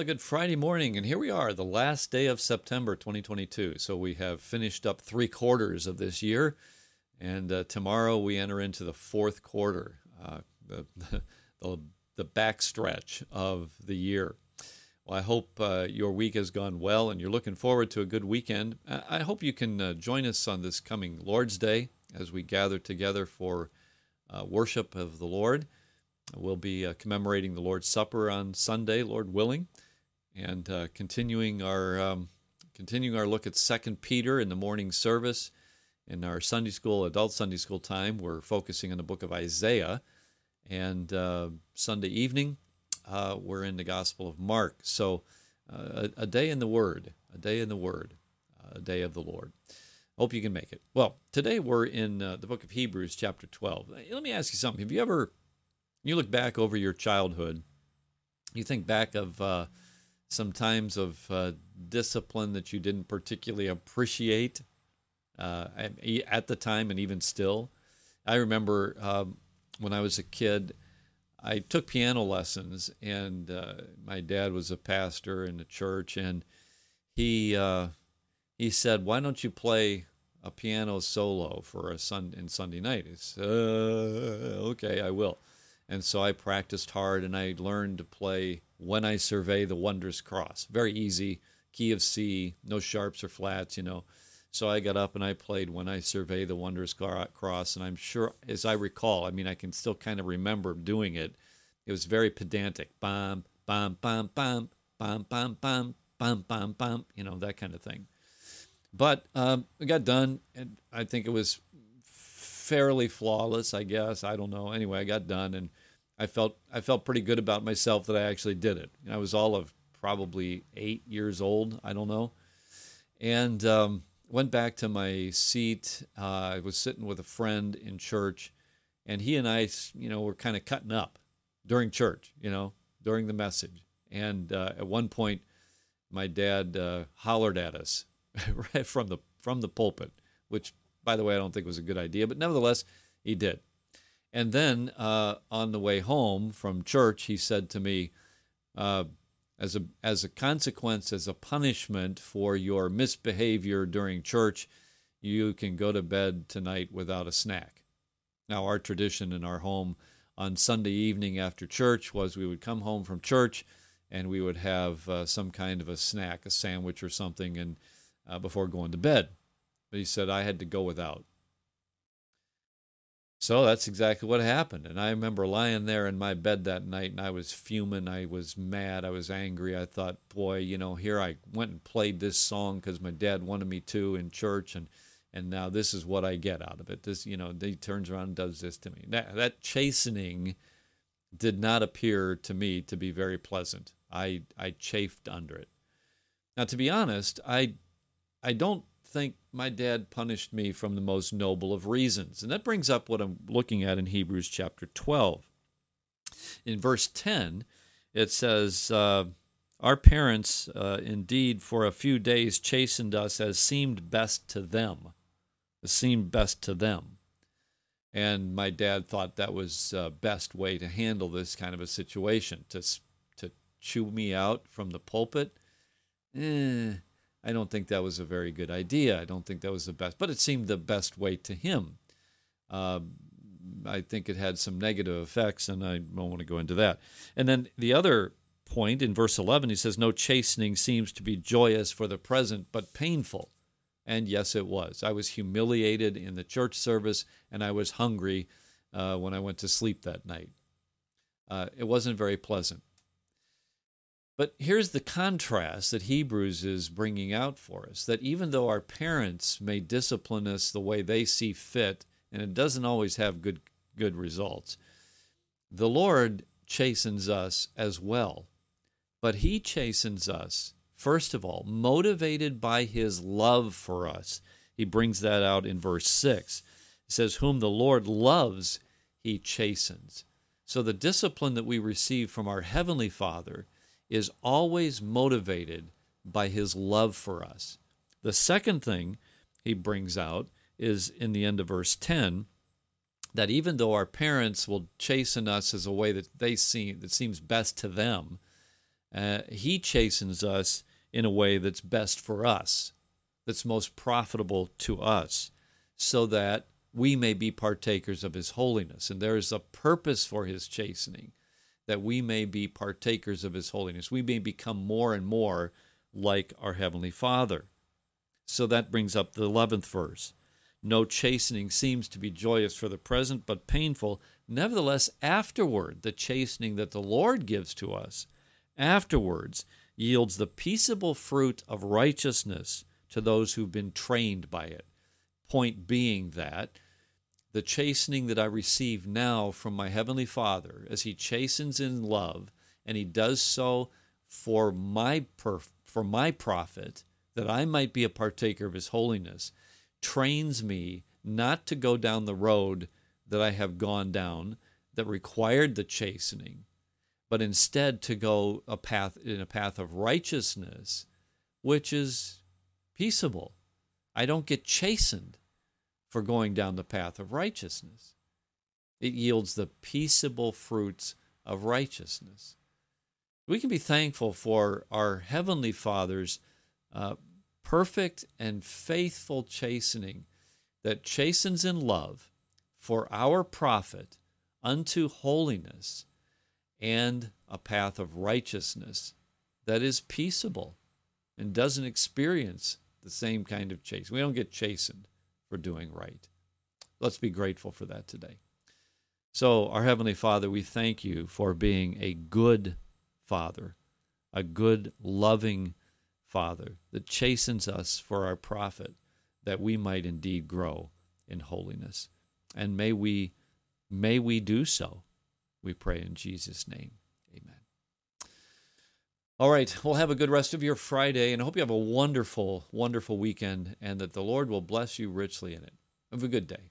a good Friday morning, and here we are, the last day of September 2022. So we have finished up three quarters of this year, and uh, tomorrow we enter into the fourth quarter, uh, the, the, the backstretch of the year. Well, I hope uh, your week has gone well and you're looking forward to a good weekend. I hope you can uh, join us on this coming Lord's Day as we gather together for uh, worship of the Lord. We'll be uh, commemorating the Lord's Supper on Sunday, Lord willing and uh, continuing our um, continuing our look at Second Peter in the morning service. In our Sunday school, adult Sunday school time, we're focusing on the book of Isaiah, and uh, Sunday evening, uh, we're in the Gospel of Mark. So, uh, a, a, day in the Word, a day in the Word, a day of the Lord. Hope you can make it. Well, today we're in the book of Hebrews, chapter 12. Let me ask you something. Have you ever, you look back over your childhood, you think back of uh, some times of uh, discipline that you didn't particularly appreciate uh, at the time and even still. I remember um, when I was a kid, I took piano lessons, and uh, my dad was a pastor in the church, and he uh, he said, "Why don't you play a piano solo for a sun in Sunday night?" Said, uh, "Okay, I will." And so I practiced hard, and I learned to play when I survey the wondrous cross. Very easy, key of C, no sharps or flats, you know. So I got up and I played When I Survey the Wondrous Cross, and I'm sure, as I recall, I mean, I can still kind of remember doing it. It was very pedantic. Bam, bam, bam, bam, bam, bam, bam, bam, bam, bam, you know, that kind of thing. But um, it got done, and I think it was fairly flawless, I guess. I don't know. Anyway, I got done, and I felt I felt pretty good about myself that I actually did it. I was all of probably eight years old. I don't know, and um, went back to my seat. Uh, I was sitting with a friend in church, and he and I, you know, were kind of cutting up during church. You know, during the message. And uh, at one point, my dad uh, hollered at us right from the from the pulpit, which, by the way, I don't think was a good idea, but nevertheless, he did. And then uh, on the way home from church, he said to me, uh, as a as a consequence, as a punishment for your misbehavior during church, you can go to bed tonight without a snack. Now, our tradition in our home on Sunday evening after church was we would come home from church and we would have uh, some kind of a snack, a sandwich or something, and uh, before going to bed. But he said I had to go without. So that's exactly what happened. And I remember lying there in my bed that night and I was fuming. I was mad. I was angry. I thought, boy, you know, here I went and played this song because my dad wanted me to in church. And, and now this is what I get out of it. This, you know, he turns around and does this to me. That, that chastening did not appear to me to be very pleasant. I, I chafed under it. Now, to be honest, I, I don't think my dad punished me from the most noble of reasons. And that brings up what I'm looking at in Hebrews chapter 12. In verse 10, it says, uh, Our parents uh, indeed for a few days chastened us as seemed best to them. As seemed best to them. And my dad thought that was uh, best way to handle this kind of a situation, to, to chew me out from the pulpit. Eh, I don't think that was a very good idea. I don't think that was the best, but it seemed the best way to him. Uh, I think it had some negative effects, and I don't want to go into that. And then the other point in verse 11, he says, No chastening seems to be joyous for the present, but painful. And yes, it was. I was humiliated in the church service, and I was hungry uh, when I went to sleep that night. Uh, it wasn't very pleasant. But here's the contrast that Hebrews is bringing out for us that even though our parents may discipline us the way they see fit, and it doesn't always have good, good results, the Lord chastens us as well. But He chastens us, first of all, motivated by His love for us. He brings that out in verse 6. It says, Whom the Lord loves, He chastens. So the discipline that we receive from our Heavenly Father is always motivated by his love for us. The second thing he brings out is in the end of verse 10 that even though our parents will chasten us as a way that they see that seems best to them, uh, he chastens us in a way that's best for us, that's most profitable to us, so that we may be partakers of his holiness. And there is a purpose for his chastening, that we may be partakers of his holiness. We may become more and more like our Heavenly Father. So that brings up the 11th verse. No chastening seems to be joyous for the present, but painful. Nevertheless, afterward, the chastening that the Lord gives to us, afterwards, yields the peaceable fruit of righteousness to those who've been trained by it. Point being that the chastening that I receive now from my Heavenly Father, as He chastens in love, and He does so for my per- for my profit, that I might be a partaker of His holiness, trains me not to go down the road that I have gone down that required the chastening, but instead to go a path in a path of righteousness, which is peaceable. I don't get chastened for going down the path of righteousness. It yields the peaceable fruits of righteousness. We can be thankful for our Heavenly Father's uh, perfect and faithful chastening that chastens in love for our profit unto holiness and a path of righteousness that is peaceable and doesn't experience the same kind of chase. We don't get chastened for doing right. Let's be grateful for that today. So, our Heavenly Father, we thank you for being a good Father, a good, loving Father that chastens us for our profit, that we might indeed grow in holiness. And may we, may we do so we pray in Jesus' name. All right. Well, have a good rest of your Friday, and I hope you have a wonderful, wonderful weekend, and that the Lord will bless you richly in it. Have a good day.